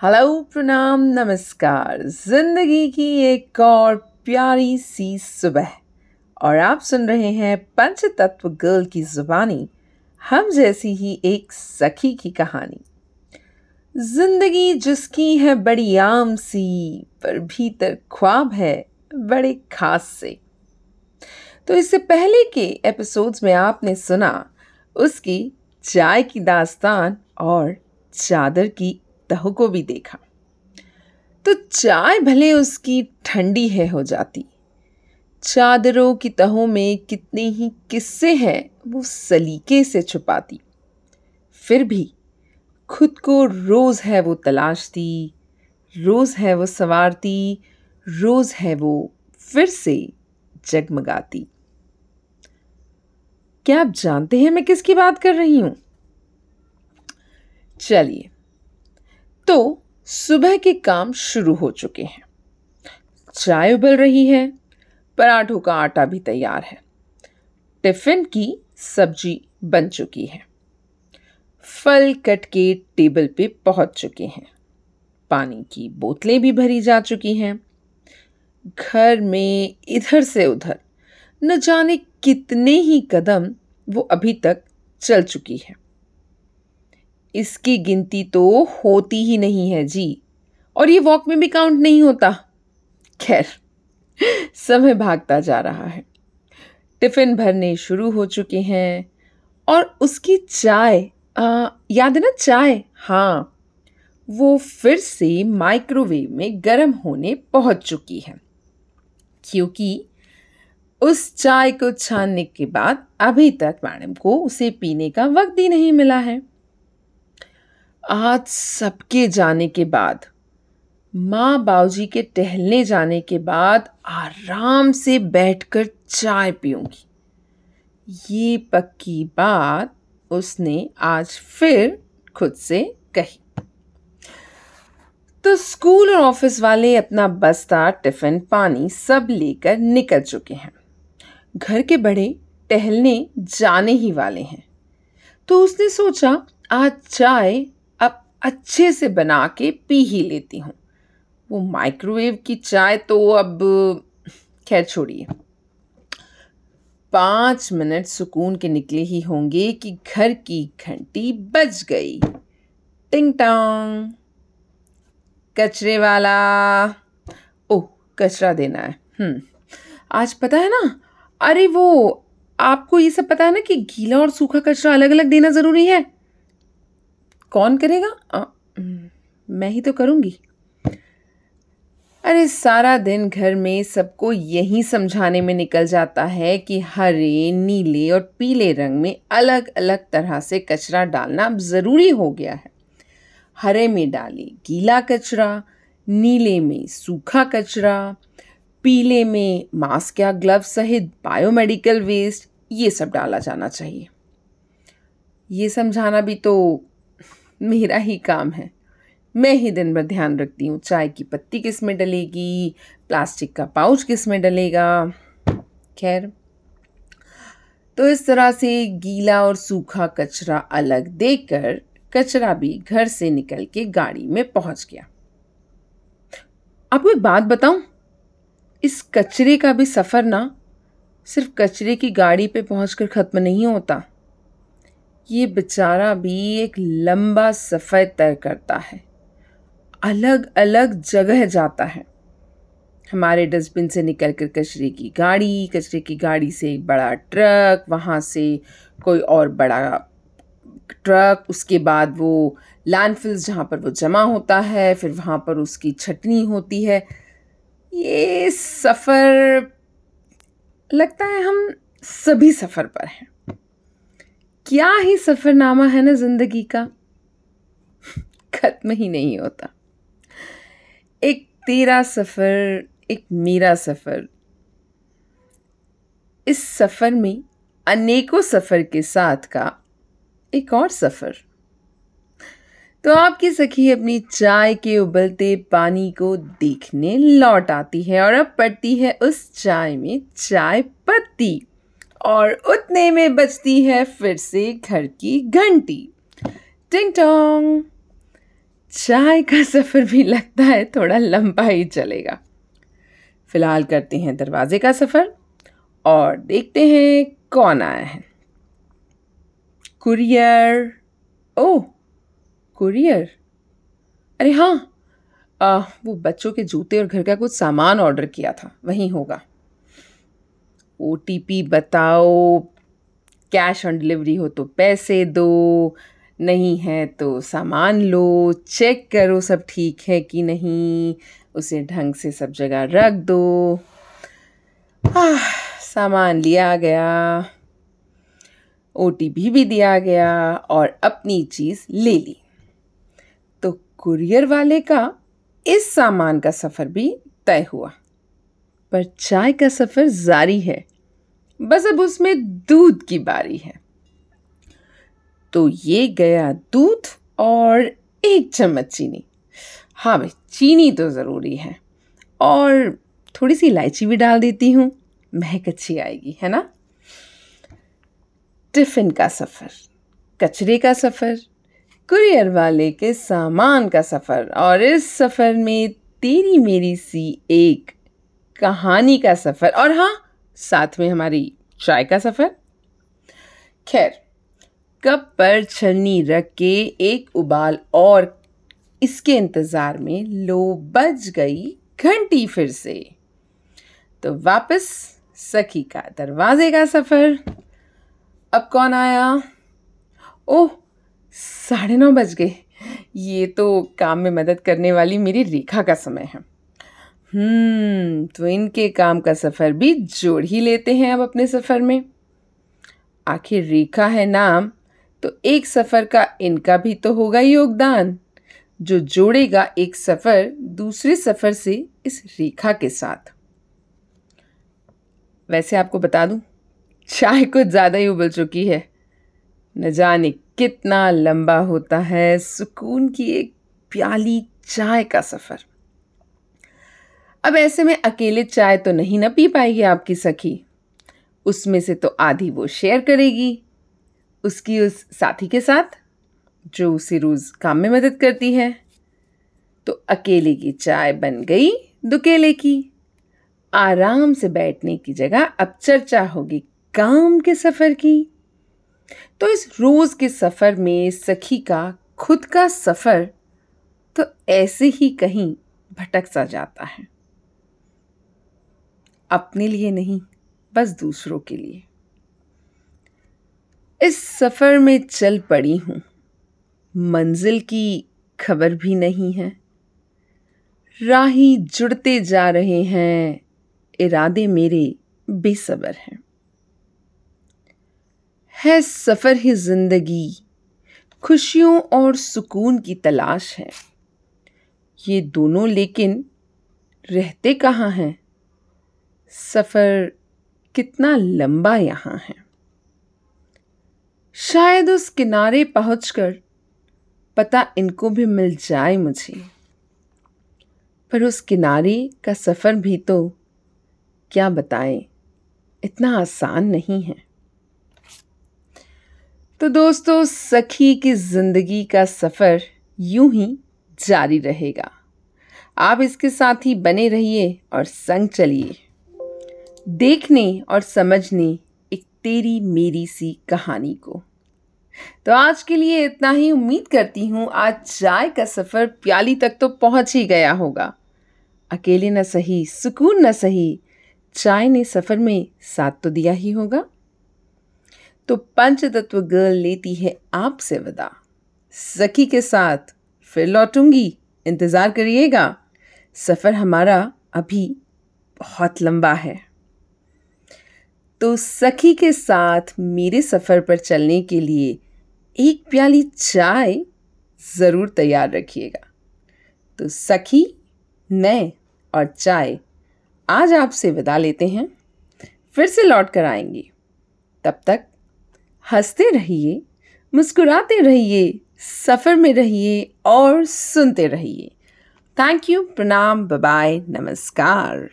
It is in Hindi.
हेलो प्रणाम नमस्कार ज़िंदगी की एक और प्यारी सी सुबह। और आप सुन रहे हैं पंच तत्व गर्ल की जुबानी, हम जैसी ही एक सखी की कहानी। ज़िंदगी जिसकी है बड़ी आम सी, पर भीतर ख्वाब है बड़े खास से। तो इससे पहले के एपिसोड्स में आपने सुना, उसकी चाय की दास्तान और चादर की तह को भी देखा। तो चाय भले उसकी ठंडी है हो जाती। चादरों की तहों में कितने ही किस्से हैं, वो सलीके से छुपाती। फिर भी खुद को रोज़ है वो तलाशती, रोज़ है वो संवारती, रोज़ है वो फिर से जगमगाती। क्या आप जानते हैं मैं किसकी बात कर रही हूँ? चलिए तो सुबह के काम शुरू हो चुके हैं। चाय उबल रही है, पराठों का आटा भी तैयार है। टिफ़िन की सब्ज़ी बन चुकी है। फल कट के टेबल पे पहुँच चुके हैं। पानी की बोतलें भी भरी जा चुकी हैं। घर में इधर से उधर न जाने कितने ही कदम वो अभी तक चल चुकी है। इसकी गिनती तो होती ही नहीं है जी। और ये वॉक में भी काउंट नहीं होता। खैर समय भागता जा रहा है। टिफ़िन भरने शुरू हो चुके हैं और उसकी चाय आ, याद है ना चाय? हाँ वो फिर से माइक्रोवेव में गर्म होने पहुँच चुकी है। क्योंकि उस चाय को छानने के बाद अभी तक मैडम को उसे पीने का वक्त ही नहीं मिला है। आज सबके जाने के बाद, माँ बाऊजी के टहलने जाने के बाद आराम से बैठकर चाय पीऊँगी। ये पक्की बात उसने आज फिर खुद से कही। तो स्कूल और ऑफ़िस वाले अपना बस्ता, टिफ़िन, पानी सब लेकर निकल चुके हैं। घर के बड़े टहलने जाने ही वाले हैं। तो उसने सोचा, आज चाय अच्छे से बना के पी ही लेती हूँ। वो माइक्रोवेव की चाय तो अब, खैर छोड़िए। पाँच मिनट सुकून के निकले ही होंगे कि घर की घंटी बज गई। टिंग टोंग। कचरे वाला। ओह, कचरा देना है। हम्म। आज पता है ना? अरे वो, आपको ये सब पता है ना कि गीला और सूखा कचरा अलग अलग देना ज़रूरी है? कौन करेगा? आ, मैं ही तो करूँगी। अरे सारा दिन घर में सबको यही समझाने में निकल जाता है कि हरे नीले और पीले रंग में अलग अलग तरह से कचरा डालना अब ज़रूरी हो गया है। हरे में डाले गीला कचरा नीले में सूखा कचरा पीले में मास्क या ग्लव सहित बायोमेडिकल वेस्ट ये सब डाला जाना चाहिए। ये समझाना भी तो मेरा ही काम है। मैं ही दिन भर ध्यान रखती हूँ, चाय की पत्ती किसमें डलेगी, प्लास्टिक का पाउच किसमें डलेगा। खैर तो इस तरह से गीला और सूखा कचरा अलग देकर कचरा भी घर से निकल के गाड़ी में पहुँच गया। आपको एक बात बताऊँ? इस कचरे का भी सफ़र ना सिर्फ़ कचरे की गाड़ी पे पहुंचकर ख़त्म नहीं होता। ये बेचारा भी एक लंबा सफ़र तय करता है। अलग अलग जगह जाता है। हमारे डस्टबिन से निकल कर कचरे की गाड़ी, कचरे की गाड़ी से एक बड़ा ट्रक, वहाँ से कोई और बड़ा ट्रक, उसके बाद वो लैंडफिल्स जहाँ पर वो जमा होता है, फिर वहाँ पर उसकी छटनी होती है। ये सफ़र लगता है हम सभी सफ़र पर हैं। क्या ही सफ़रनामा है ना ज़िंदगी का? ख़त्म ही नहीं होता। एक तेरा सफ़र, एक मेरा सफ़र। इस सफ़र में अनेकों सफ़र के साथ का एक और सफ़र। तो आपकी सखी अपनी चाय के उबलते पानी को देखने लौट आती है और अब पड़ती है उस चाय में चाय पत्ती। और उतने में बजती है फिर से घर की घंटी। टिंग टोंग। चाय का सफ़र भी लगता है थोड़ा लंबा ही चलेगा। फ़िलहाल करते हैं दरवाजे का सफ़र और देखते हैं कौन आया है। कुरियर। ओ कुरियर। अरे हाँ आ, वो बच्चों के जूते और घर का कुछ सामान ऑर्डर किया था वहीं होगा। ओ टी पी बताओ कैश ऑन डिलीवरी हो तो पैसे दो नहीं है तो सामान लो चेक करो सब ठीक है कि नहीं उसे ढंग से सब जगह रख दो। आह, सामान लिया गया ओटीपी भी दिया गया और अपनी चीज़ ले ली। तो कुरियर वाले का इस सामान का सफ़र भी तय हुआ। पर चाय का सफ़र जारी है। बस अब उसमें दूध की बारी है। तो ये गया दूध और एक चम्मच चीनी। हाँ भाई, चीनी तो ज़रूरी है। और थोड़ी सी इलायची भी डाल देती हूँ, महक अच्छी आएगी, है ना? टिफ़िन का सफ़र, कचरे का सफ़र, कुरियर वाले के सामान का सफ़र और इस सफ़र में तेरी मेरी सी एक कहानी का सफ़र। और हाँ साथ में हमारी चाय का सफ़र। खैर, कप पर छन्नी रख के एक उबाल और इसके इंतज़ार में लो बज गई घंटी फिर से। तो वापस सखी का दरवाजे का सफ़र। अब कौन आया? ओह, साढ़े नौ बज गए। ये तो काम में मदद करने वाली मेरी रेखा का समय है। हम्म तो इनके काम का सफ़र भी जोड़ ही लेते हैं अब अपने सफ़र में। आखिर रेखा है नाम तो एक सफ़र का इनका भी तो होगा योगदान। जो जोड़ेगा एक सफ़र, दूसरे सफ़र से इस रेखा के साथ। वैसे आपको बता दूँ, चाय कुछ ज़्यादा ही उबल चुकी है। न जाने कितना लंबा होता है सुकून की एक प्याली चाय का सफ़र। अब ऐसे में अकेले चाय तो नहीं ना पी पाएगी आपकी सखी। उसमें से तो आधी वो शेयर करेगी। उसकी उस साथी के साथ, जो उसे रोज़ काम में मदद करती है। तो अकेले की चाय बन गई दुकेले की। आराम से बैठने की जगह अब चर्चा होगी काम के सफ़र की। तो इस रोज़ के सफ़र में सखी का, खुद का सफ़र तो ऐसे ही कहीं भटक सा जाता है। अपने लिए नहीं, बस दूसरों के लिए। इस सफ़र में चल पड़ी हूँ। मंजिल की खबर भी नहीं है। राही जुड़ते जा रहे हैं, इरादे मेरे बेसबर हैं। है सफ़र ही ज़िंदगी, खुशियों और सुकून की तलाश है। ये दोनों लेकिन रहते कहाँ हैं? सफ़र कितना लंबा यहाँ है। शायद उस किनारे पहुंचकर पता इनको भी मिल जाए मुझे। पर उस किनारे का सफ़र भी तो क्या बताएँ, इतना आसान नहीं है। तो दोस्तों, सखी की ज़िंदगी का सफ़र यूँ ही जारी रहेगा। आप इसके साथ ही बने रहिए और संग चलिए। देखने और समझने एक तेरी मेरी सी कहानी को। तो आज के लिए इतना ही। उम्मीद करती हूँ आज चाय का सफ़र प्याली तक तो पहुँच ही गया होगा। अकेले न सही, सुकून न सही चाय ने सफ़र में साथ तो दिया ही होगा। तो पंचतत्व गर्ल लेती है आपसे विदा। सखी के साथ फिर लौटूँगी। इंतज़ार करिएगा। सफ़र हमारा अभी बहुत लंबा है। तो सखी के साथ मेरे सफ़र पर चलने के लिए एक प्याली चाय ज़रूर तैयार रखिएगा। तो सखी, मैं और चाय आज आपसे विदा लेते हैं। फिर से लौट कर आएँगी। तब तक हँसते रहिए, मुस्कुराते रहिए, सफ़र में रहिए और सुनते रहिए। थैंक यू प्रणाम बाय नमस्कार।